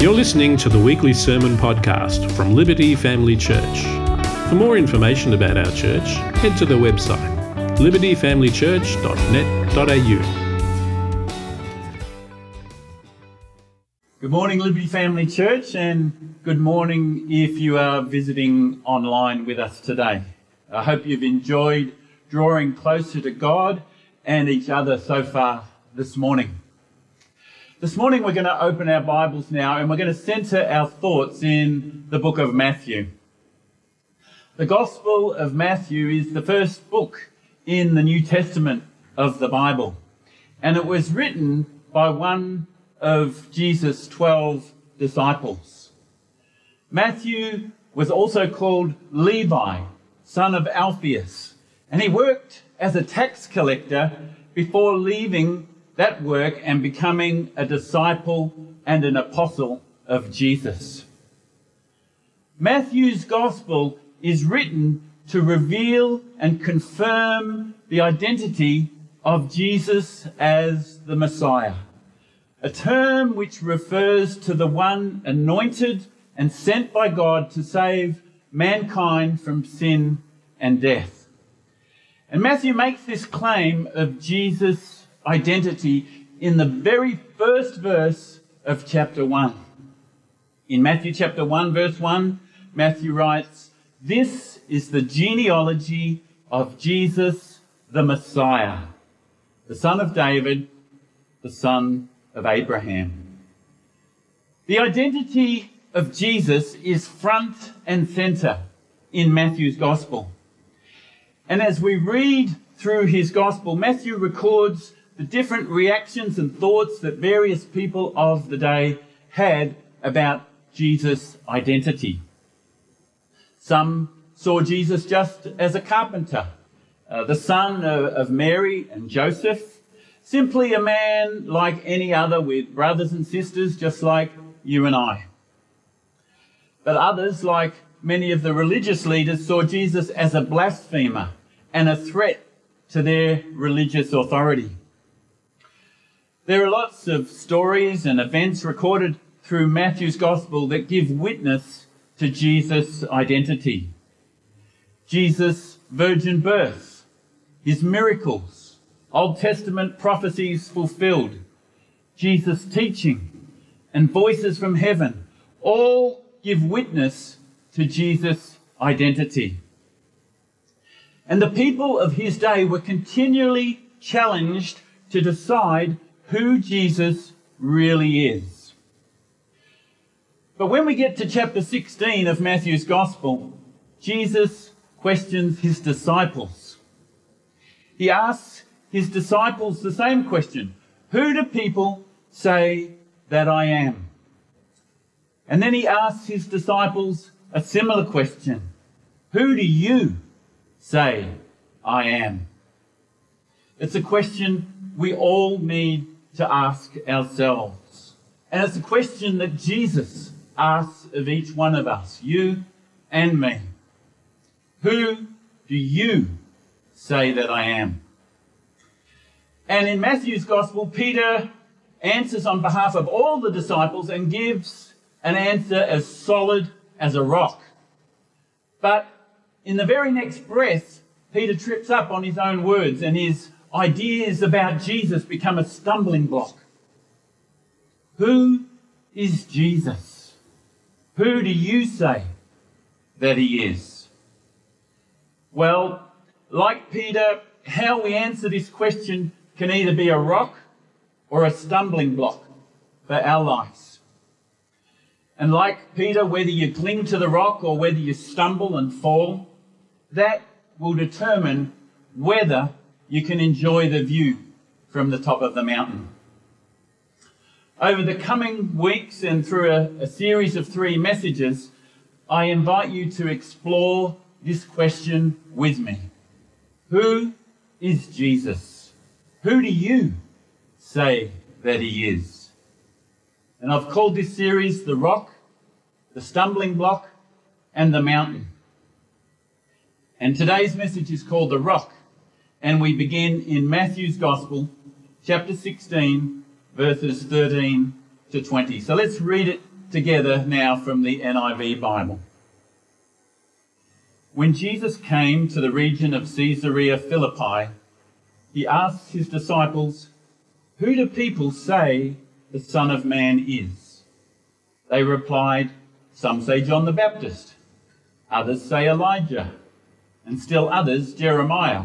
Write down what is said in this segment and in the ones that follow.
You're listening to the weekly sermon podcast from Liberty Family Church. For more information about our church, head to the website libertyfamilychurch.net.au. Good morning, Liberty Family Church, and good morning if you are visiting online with us today. I hope you've enjoyed drawing closer to God and each other so far this morning. This morning, we're going to open our Bibles now and we're going to center our thoughts in the book of Matthew. The Gospel of Matthew is the first book in the New Testament of the Bible, and it was written by one of Jesus' 12 disciples. Matthew was also called Levi, son of Alphaeus, and he worked as a tax collector before leaving that work and becoming a disciple and an apostle of Jesus. Matthew's gospel is written to reveal and confirm the identity of Jesus as the Messiah, a term which refers to the one anointed and sent by God to save mankind from sin and death. And Matthew makes this claim of Jesus' identity in the very first verse of chapter 1. In Matthew chapter 1, verse 1, Matthew writes, This is the genealogy of Jesus the Messiah, the son of David, the son of Abraham. The identity of Jesus is front and center in Matthew's gospel. And as we read through his gospel, Matthew records the different reactions and thoughts that various people of the day had about Jesus' identity. Some saw Jesus just as a carpenter, uh, the son of, of Mary and Joseph, simply a man like any other with brothers and sisters just like you and I. But others, like many of the religious leaders, saw Jesus as a blasphemer and a threat to their religious authority. There are lots of stories and events recorded through Matthew's Gospel that give witness to Jesus' identity. Jesus' virgin birth, his miracles, Old Testament prophecies fulfilled, Jesus' teaching, and voices from heaven all give witness to Jesus' identity. And the people of his day were continually challenged to decide who Jesus really is. But when we get to chapter 16 of Matthew's Gospel, Jesus questions his disciples. He asks his disciples the same question Who do people say that I am? And then he asks his disciples a similar question Who do you say I am? It's a question we all need to ask ourselves. And it's a question that Jesus asks of each one of us, you and me. Who do you say that I am? And in Matthew's Gospel, Peter answers on behalf of all the disciples and gives an answer as solid as a rock. But in the very next breath, Peter trips up on his own words and his ideas about Jesus become a stumbling block. Who is Jesus? Who do you say that he is? Well, like Peter, how we answer this question can either be a rock or a stumbling block for our lives. And like Peter, whether you cling to the rock or whether you stumble and fall, that will determine whether you can enjoy the view from the top of the mountain. Over the coming weeks and through a, a, series of three messages, I invite you to explore this question with me. Who is Jesus? Who do you say that he is? And I've called this series The Rock, The Stumbling Block, and The Mountain. And today's message is called The Rock and we begin in Matthew's Gospel, chapter 16, verses 13 to 20. So let's read it together now from the NIV Bible. When Jesus came to the region of Caesarea Philippi, he asked his disciples, Who do people say the Son of Man is? They replied, Some say John the Baptist, others say Elijah, and still others Jeremiah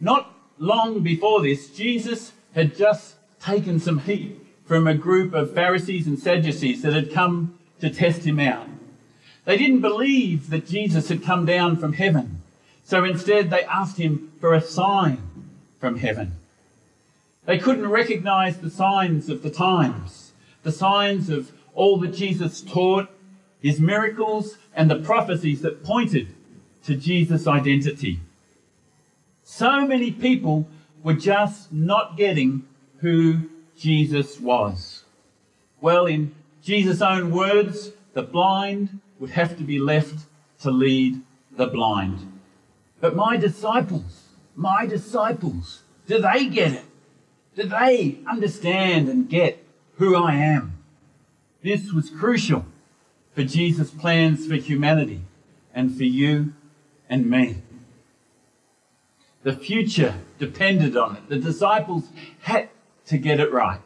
Not long before this, Jesus had just taken some heat from a group of Pharisees and Sadducees that had come to test him out. They didn't believe that Jesus had come down from heaven. So instead, they asked him for a sign from heaven. They couldn't recognize the signs of the times, the signs of all that Jesus taught, his miracles, and the prophecies that pointed to Jesus' identity. So many people were just not getting who Jesus was. Well, in Jesus' own words, the blind would have to be left to lead the blind. But my disciples, my disciples, do they get it? Do they understand and get who I am? This was crucial for Jesus' plans for humanity and for you and me. The future depended on it. The disciples had to get it right.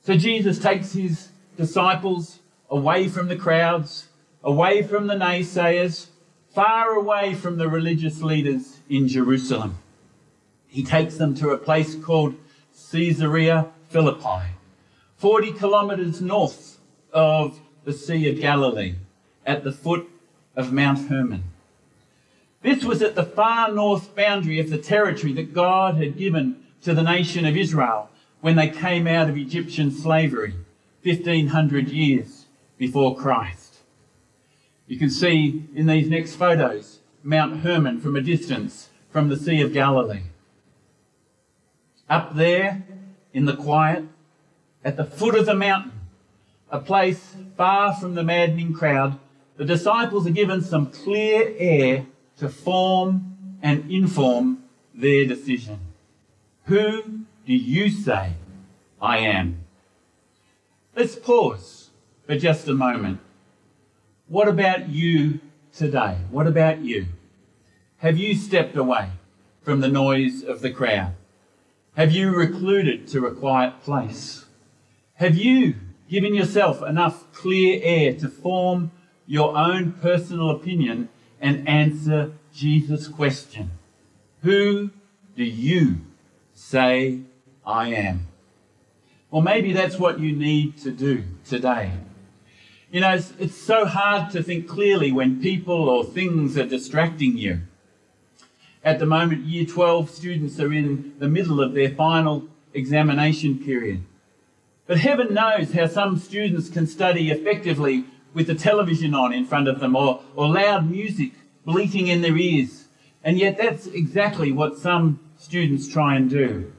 So Jesus takes his disciples away from the crowds, away from the naysayers, far away from the religious leaders in Jerusalem. He takes them to a place called Caesarea Philippi, 40 kilometres north of the Sea of Galilee, at the foot of Mount Hermon. This was at the far north boundary of the territory that God had given to the nation of Israel when they came out of Egyptian slavery 1500 years before Christ. You can see in these next photos Mount Hermon from a distance from the Sea of Galilee. Up there in the quiet, at the foot of the mountain, a place far from the maddening crowd, the disciples are given some clear air to form and inform their decision. Who do you say I am? Let's pause for just a moment. What about you today? What about you? Have you stepped away from the noise of the crowd? Have you recluded to a quiet place? Have you given yourself enough clear air to form your own personal opinion and answer Jesus' question? Who do you say I am? Or maybe that's what you need to do today. You know, it's, it's so hard to think clearly when people or things are distracting you. At the moment, Year 12 students are in the middle of their final examination period. But heaven knows how some students can study effectively with the television on in front of them or, or loud music bleating in their ears. And yet, that's exactly what some students try and do.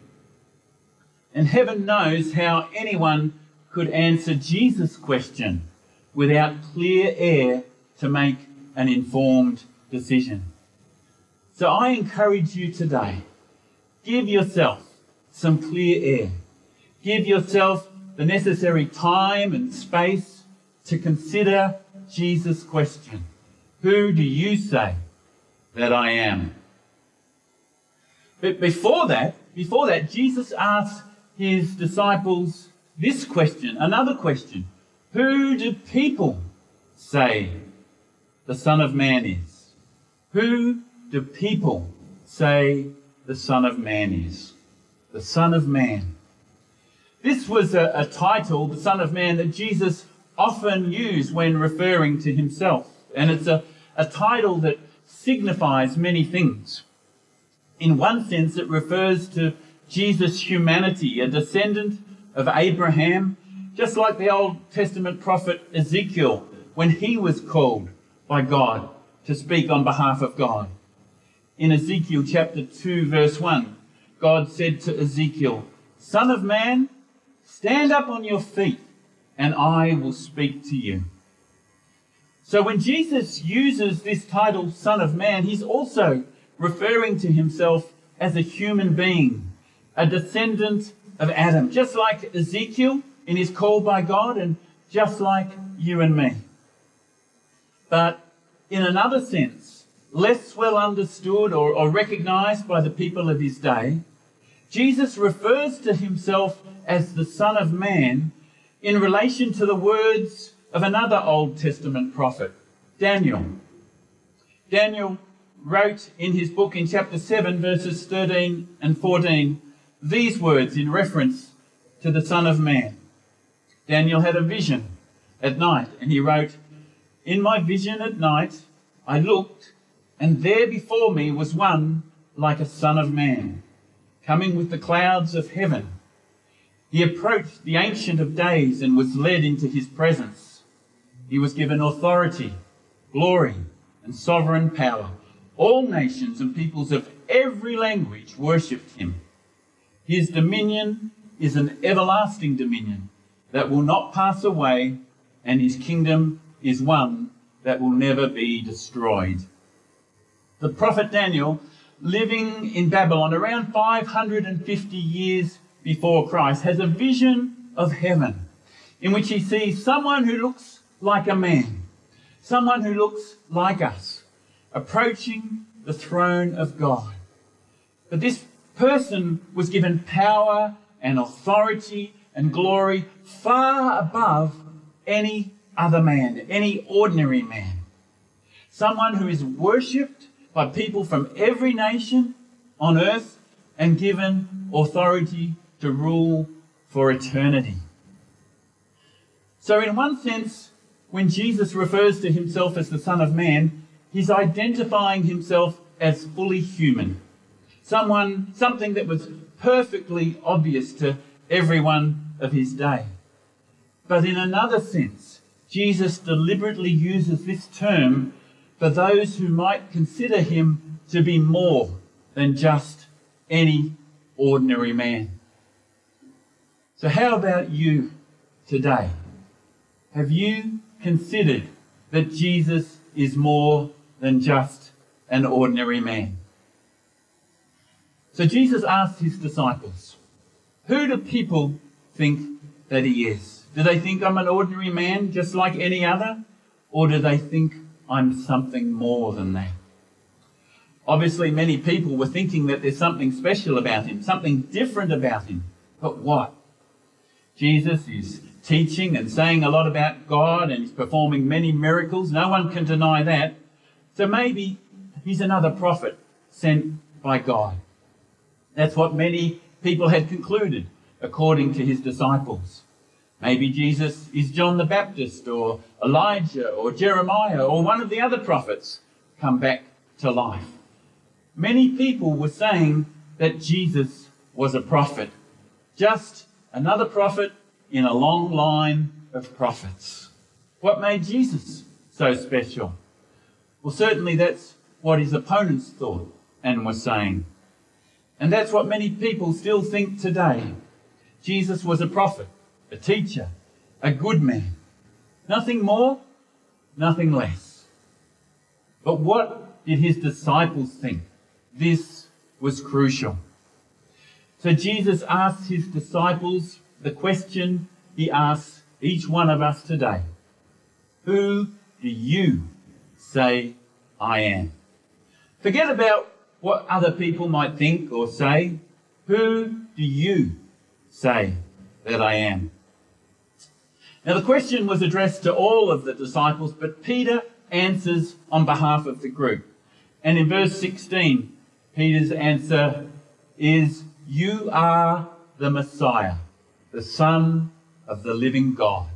And heaven knows how anyone could answer Jesus' question without clear air to make an informed decision. So I encourage you today give yourself some clear air. Give yourself the necessary time and space to consider Jesus' question Who do you say that I am? But before that, before that, Jesus asked his disciples this question, another question Who do people say the Son of Man is? Who do people say the Son of Man is? The Son of Man. This was a, a title, the Son of Man, that Jesus often used when referring to himself. And it's a, a title that signifies many things. In one sense, it refers to Jesus' humanity, a descendant of Abraham, just like the Old Testament prophet Ezekiel when he was called by God to speak on behalf of God. In Ezekiel chapter 2, verse 1, God said to Ezekiel, Son of man, stand up on your feet, and I will speak to you. So when Jesus uses this title, Son of Man, he's also referring to himself as a human being, a descendant of Adam, just like Ezekiel in his call by God, and just like you and me. But in another sense, less well understood or, or recognized by the people of his day, Jesus refers to himself as the Son of Man in relation to the words of another Old Testament prophet, Daniel. Daniel wrote in his book in chapter 7, verses 13 and 14, these words in reference to the Son of Man. Daniel had a vision at night, and he wrote, In my vision at night I looked, and there before me was one like a Son of Man, coming with the clouds of heaven. He approached the Ancient of Days and was led into his presence. He was given authority, glory, and sovereign power. All nations and peoples of every language worshipped him. His dominion is an everlasting dominion that will not pass away, and his kingdom is one that will never be destroyed. The prophet Daniel, living in Babylon around 550 years before Christ, has a vision of heaven in which he sees someone who looks like a man, someone who looks like us, approaching the throne of God. But this person was given power and authority and glory far above any other man, any ordinary man. Someone who is worshipped by people from every nation on earth and given authority to rule for eternity. So, in one sense, when Jesus refers to himself as the Son of Man, he's identifying himself as fully human someone, something that was perfectly obvious to everyone of his day. But in another sense, Jesus deliberately uses this term for those who might consider him to be more than just any ordinary man. So, how about you today? Have you considered that Jesus is more than just an ordinary man? So Jesus asked his disciples, Who do people think that he is? Do they think I'm an ordinary man just like any other? Or do they think I'm something more than that? Obviously, many people were thinking that there's something special about him, something different about him. But what? Jesus is teaching and saying a lot about God and he's performing many miracles. No one can deny that. So maybe he's another prophet sent by God. That's what many people had concluded, according to his disciples. Maybe Jesus is John the Baptist or Elijah or Jeremiah or one of the other prophets come back to life. Many people were saying that Jesus was a prophet, just another prophet in a long line of prophets. What made Jesus so special? Well, certainly that's what his opponents thought and were saying. And that's what many people still think today. Jesus was a prophet, a teacher, a good man. Nothing more, nothing less. But what did his disciples think? This was crucial. So Jesus asked his disciples the question he asks each one of us today Who do you say I am? Forget about what other people might think or say. Who do you say that I am? Now, the question was addressed to all of the disciples, but Peter answers on behalf of the group. And in verse 16, Peter's answer is, You are the Messiah, the Son of the living God.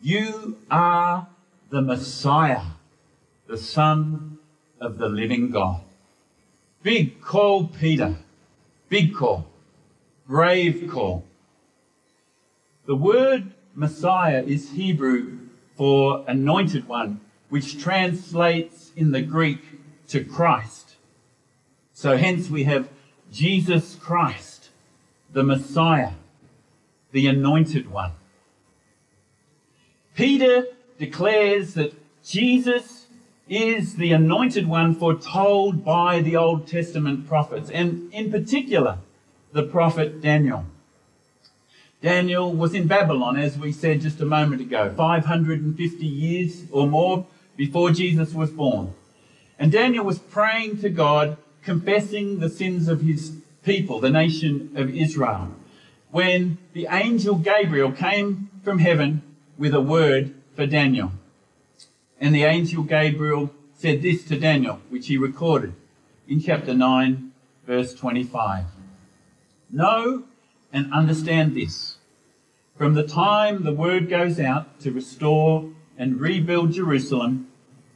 You are the Messiah, the Son of the living God. Big call, Peter. Big call. Brave call. The word Messiah is Hebrew for anointed one, which translates in the Greek to Christ. So hence we have Jesus Christ, the Messiah, the anointed one. Peter declares that Jesus is the anointed one foretold by the Old Testament prophets, and in particular, the prophet Daniel. Daniel was in Babylon, as we said just a moment ago, 550 years or more before Jesus was born. And Daniel was praying to God, confessing the sins of his people, the nation of Israel, when the angel Gabriel came from heaven with a word for Daniel. And the angel Gabriel said this to Daniel, which he recorded in chapter 9, verse 25. Know and understand this. From the time the word goes out to restore and rebuild Jerusalem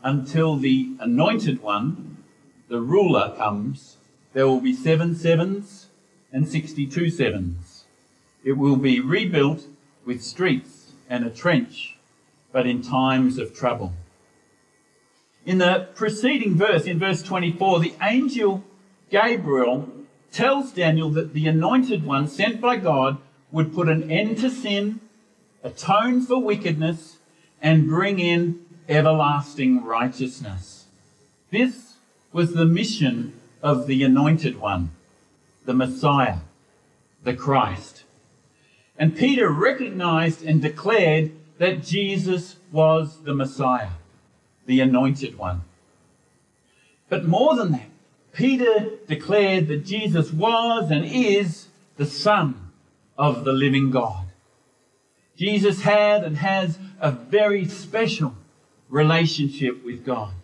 until the anointed one, the ruler, comes, there will be seven sevens and 62 sevens. It will be rebuilt with streets and a trench, but in times of trouble. In the preceding verse, in verse 24, the angel Gabriel tells Daniel that the anointed one sent by God would put an end to sin, atone for wickedness, and bring in everlasting righteousness. This was the mission of the anointed one, the Messiah, the Christ. And Peter recognized and declared that Jesus was the Messiah, the anointed one. But more than that, Peter declared that Jesus was and is the Son of the living God. Jesus had and has a very special relationship with God.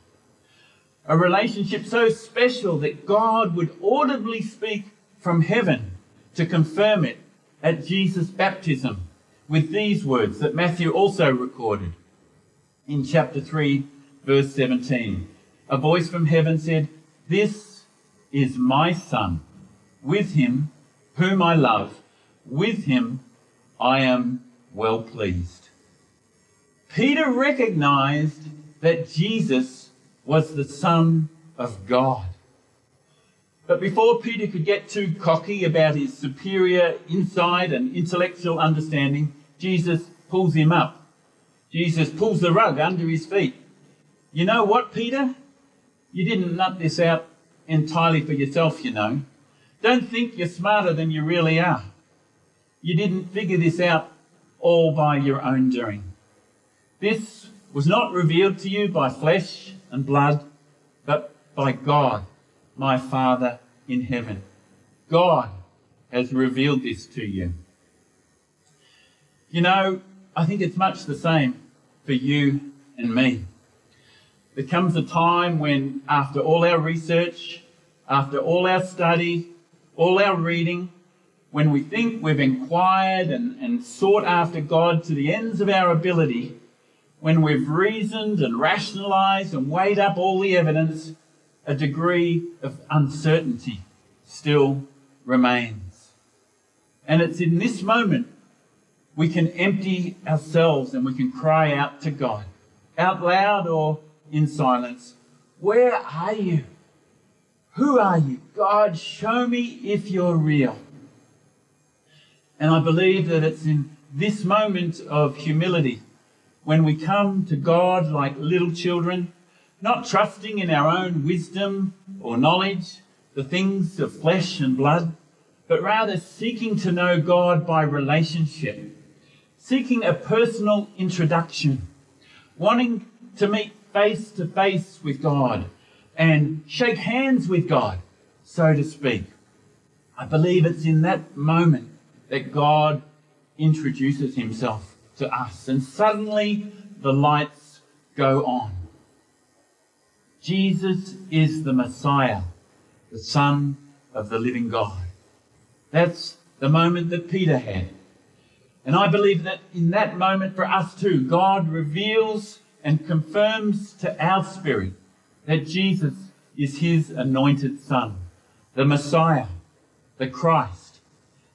A relationship so special that God would audibly speak from heaven to confirm it at Jesus' baptism with these words that Matthew also recorded in chapter 3, verse 17. A voice from heaven said, This is my Son. With him, whom I love, with him I am well pleased. Peter recognized that Jesus was the Son of God. But before Peter could get too cocky about his superior insight and intellectual understanding, Jesus pulls him up. Jesus pulls the rug under his feet. You know what, Peter? You didn't nut this out entirely for yourself, you know. Don't think you're smarter than you really are. You didn't figure this out all by your own doing. This was not revealed to you by flesh and blood, but by God, my Father in heaven. God has revealed this to you. You know, I think it's much the same for you and me. There comes a time when, after all our research, after all our study, all our reading, when we think we've inquired and, and sought after God to the ends of our ability, when we've reasoned and rationalized and weighed up all the evidence, a degree of uncertainty still remains. And it's in this moment we can empty ourselves and we can cry out to God, out loud or in silence, Where are you? Who are you? God, show me if you're real. And I believe that it's in this moment of humility when we come to God like little children, not trusting in our own wisdom or knowledge, the things of flesh and blood, but rather seeking to know God by relationship, seeking a personal introduction, wanting to meet face to face with God and shake hands with God, so to speak. I believe it's in that moment that God introduces himself to us. And suddenly the lights go on. Jesus is the Messiah, the Son of the living God. That's the moment that Peter had. And I believe that in that moment for us too, God reveals and confirms to our spirit that Jesus is his anointed Son, the Messiah, the Christ,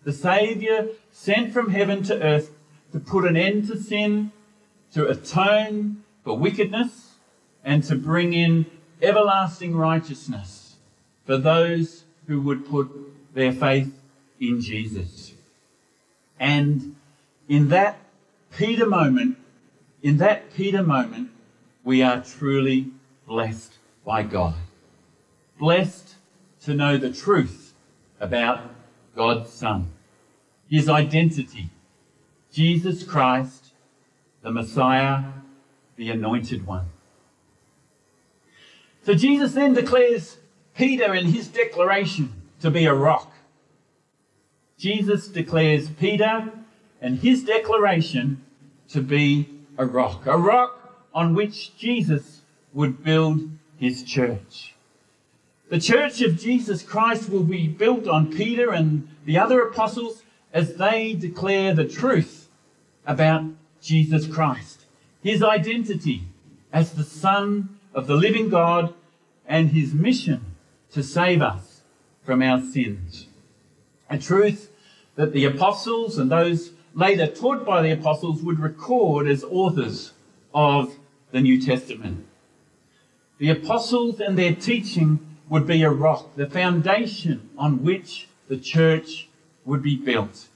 the Saviour sent from heaven to earth to put an end to sin, to atone for wickedness, and to bring in everlasting righteousness for those who would put their faith in Jesus. And in that Peter moment, in that Peter moment, we are truly blessed by God. Blessed to know the truth about God's Son, his identity, Jesus Christ, the Messiah, the Anointed One. So Jesus then declares Peter in his declaration to be a rock. Jesus declares Peter and his declaration to be a rock, a rock on which Jesus would build his church. The church of Jesus Christ will be built on Peter and the other apostles as they declare the truth about Jesus Christ, his identity as the Son of the living God and his mission to save us from our sins. A truth that the apostles and those later taught by the apostles would record as authors of the New Testament. The apostles and their teaching would be a rock, the foundation on which the church would be built.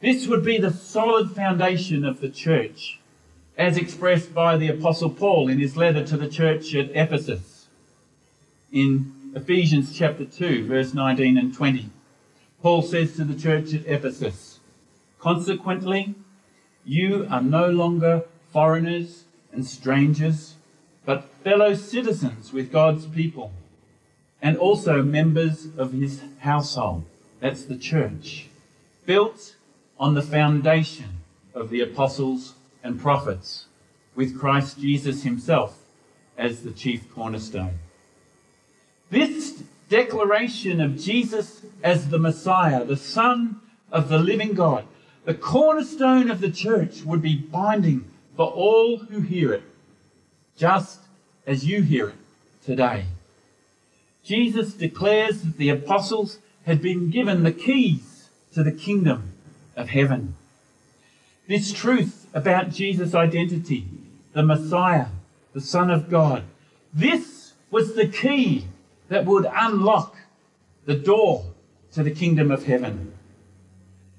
This would be the solid foundation of the church, as expressed by the Apostle Paul in his letter to the church at Ephesus in Ephesians chapter 2, verse 19 and 20. Paul says to the church at Ephesus, Consequently, you are no longer foreigners and strangers, but fellow citizens with God's people, and also members of his household. That's the church, built on the foundation of the apostles and prophets, with Christ Jesus himself as the chief cornerstone. This declaration of Jesus as the Messiah, the Son of the living God, the cornerstone of the church would be binding for all who hear it, just as you hear it today. Jesus declares that the apostles had been given the keys to the kingdom of heaven. This truth about Jesus' identity, the Messiah, the Son of God, this was the key that would unlock the door to the kingdom of heaven.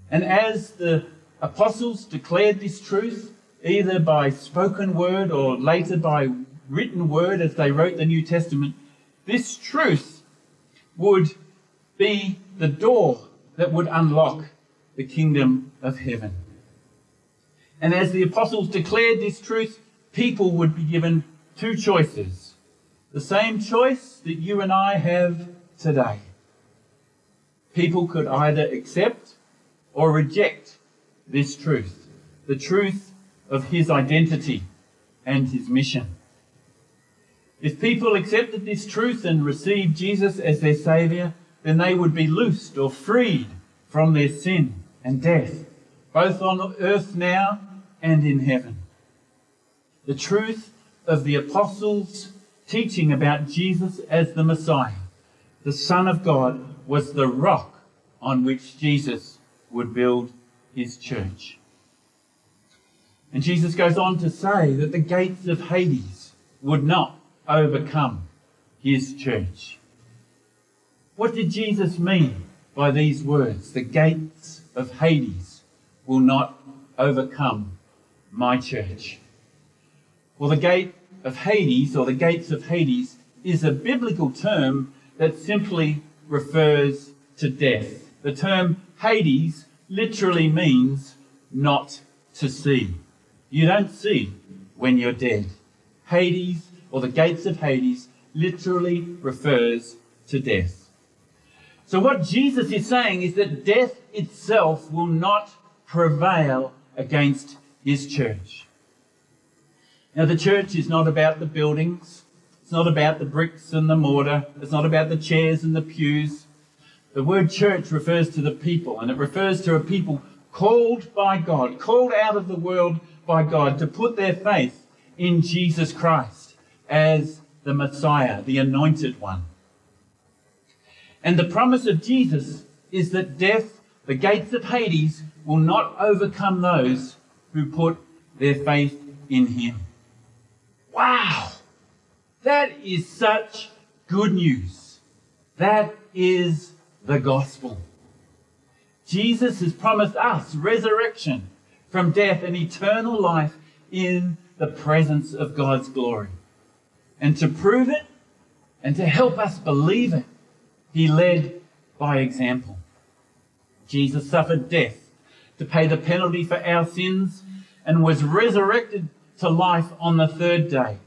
And as the apostles declared this truth, either by spoken word or later by written word as they wrote the New Testament, this truth would be the door that would unlock the kingdom of heaven. And as the apostles declared this truth, people would be given two choices. The same choice that you and I have today. People could either accept or reject this truth, the truth of his identity and his mission. If people accepted this truth and received Jesus as their Saviour, then they would be loosed or freed from their sin and death, both on earth now and in heaven. The truth of the apostles' teaching about Jesus as the Messiah, the Son of God, was the rock on which Jesus would build his church. And Jesus goes on to say that the gates of Hades would not overcome his church. What did Jesus mean by these words? The gates of Hades will not overcome my church. Well, the gate of Hades, or the gates of Hades, is a biblical term that simply refers to death. The term Hades literally means not to see. You don't see when you're dead. Hades, or the gates of Hades, literally refers to death. So, what Jesus is saying is that death itself will not prevail against his church. Now, the church is not about the buildings, it's not about the bricks and the mortar, it's not about the chairs and the pews. The word church refers to the people, and it refers to a people called by God, called out of the world by God to put their faith in Jesus Christ as the Messiah, the anointed one. And the promise of Jesus is that death, the gates of Hades, will not overcome those who put their faith in him. Wow! That is such good news. That is the gospel. Jesus has promised us resurrection from death and eternal life in the presence of God's glory. And to prove it and to help us believe it, he led by example. Jesus suffered death to pay the penalty for our sins and was resurrected to life on the third day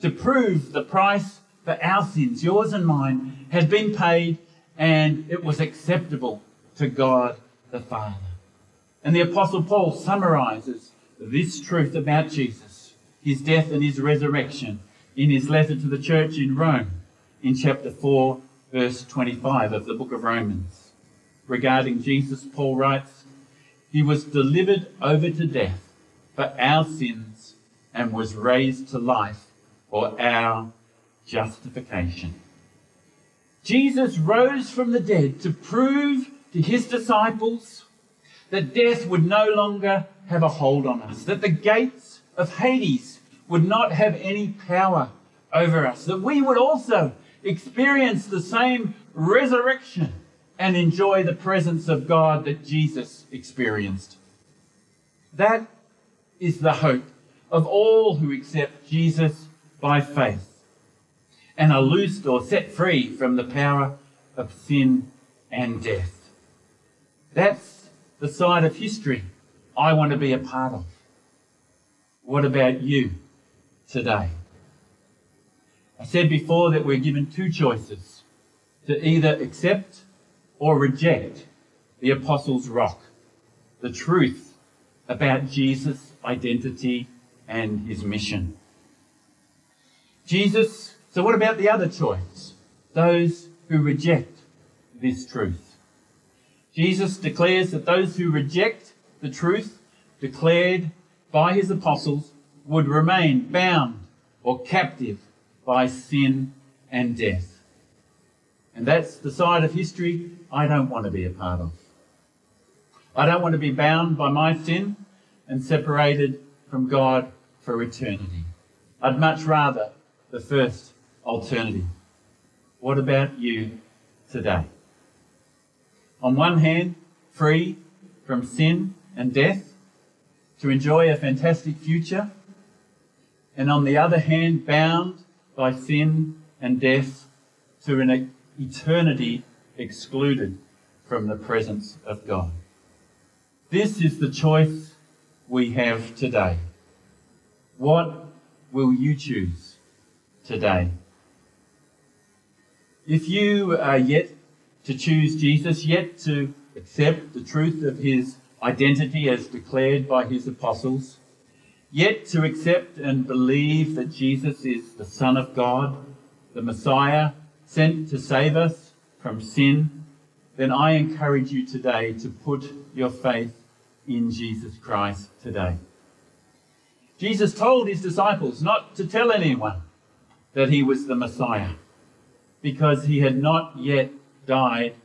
to prove the price for our sins, yours and mine, had been paid and it was acceptable to God the Father. And the Apostle Paul summarizes this truth about Jesus, his death and his resurrection, in his letter to the church in Rome in chapter 4, verse 25 of the book of Romans. Regarding Jesus, Paul writes, He was delivered over to death for our sins and was raised to life for our justification. Jesus rose from the dead to prove to his disciples that death would no longer have a hold on us, that the gates of Hades would not have any power over us, that we would also experience the same resurrection and enjoy the presence of God that Jesus experienced. That is the hope of all who accept Jesus by faith and are loosed or set free from the power of sin and death. That's the side of history I want to be a part of. What about you today? I said before that we're given two choices to either accept or reject the Apostles' Rock, the truth about Jesus' identity and his mission. Jesus, so what about the other choice? Those who reject this truth. Jesus declares that those who reject the truth declared by his apostles would remain bound or captive by sin and death. And that's the side of history I don't want to be a part of. I don't want to be bound by my sin and separated from God for eternity. I'd much rather the first alternative. What about you today? On one hand, free from sin and death to enjoy a fantastic future, and on the other hand, bound by sin and death to an eternity excluded from the presence of God. This is the choice we have today. What will you choose today? If you are yet to choose Jesus, yet to accept the truth of his identity as declared by his apostles, yet to accept and believe that Jesus is the Son of God, the Messiah, sent to save us from sin, then I encourage you today to put your faith in Jesus Christ today. Jesus told his disciples not to tell anyone that he was the Messiah because he had not yet died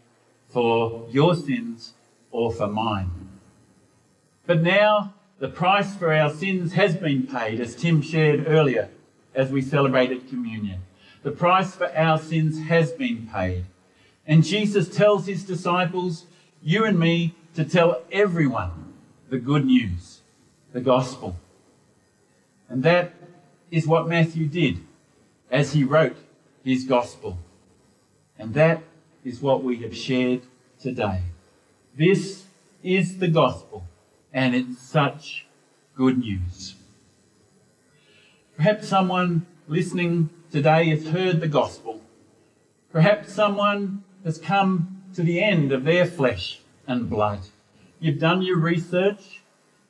for your sins or for mine. But now the price for our sins has been paid, as Tim shared earlier as we celebrated communion. The price for our sins has been paid. And Jesus tells his disciples, you and me, to tell everyone the good news, the gospel. And that is what Matthew did as he wrote his gospel. And that is what we have shared today. This is the gospel, and it's such good news. Perhaps someone listening today has heard the gospel. Perhaps someone has come to the end of their flesh and blood. You've done your research,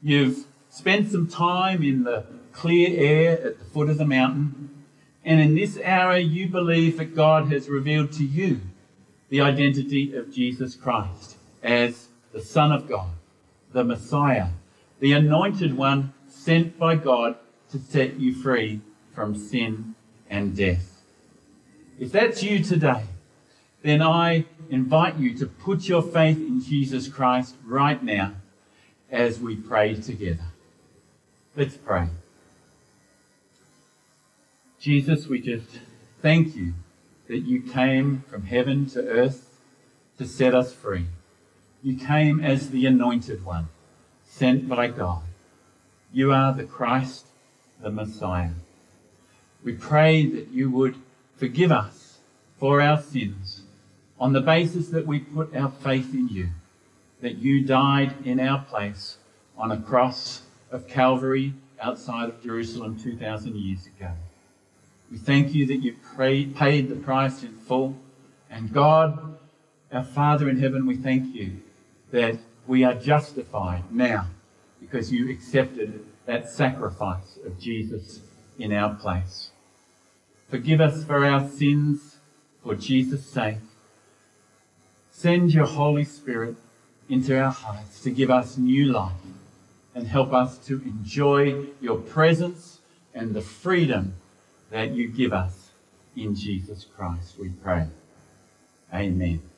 You've spent some time in the clear air at the foot of the mountain, and in this hour you believe that God has revealed to you the identity of Jesus Christ as the Son of God, the Messiah, the anointed one sent by God to set you free from sin and death. If that's you today, then I invite you to put your faith in Jesus Christ right now as we pray together. Let's pray. Jesus, we just thank you that you came from heaven to earth to set us free. You came as the anointed one, sent by God. You are the Christ, the Messiah. We pray that you would forgive us for our sins on the basis that we put our faith in you, that you died in our place on a cross of Calvary outside of Jerusalem 2,000 years ago. We thank you that you paid the price in full. And God, our Father in heaven, we thank you that we are justified now because you accepted that sacrifice of Jesus in our place. Forgive us for our sins for Jesus' sake. Send your Holy Spirit into our hearts to give us new life and help us to enjoy your presence and the freedom that you give us in Jesus Christ, we pray. Amen.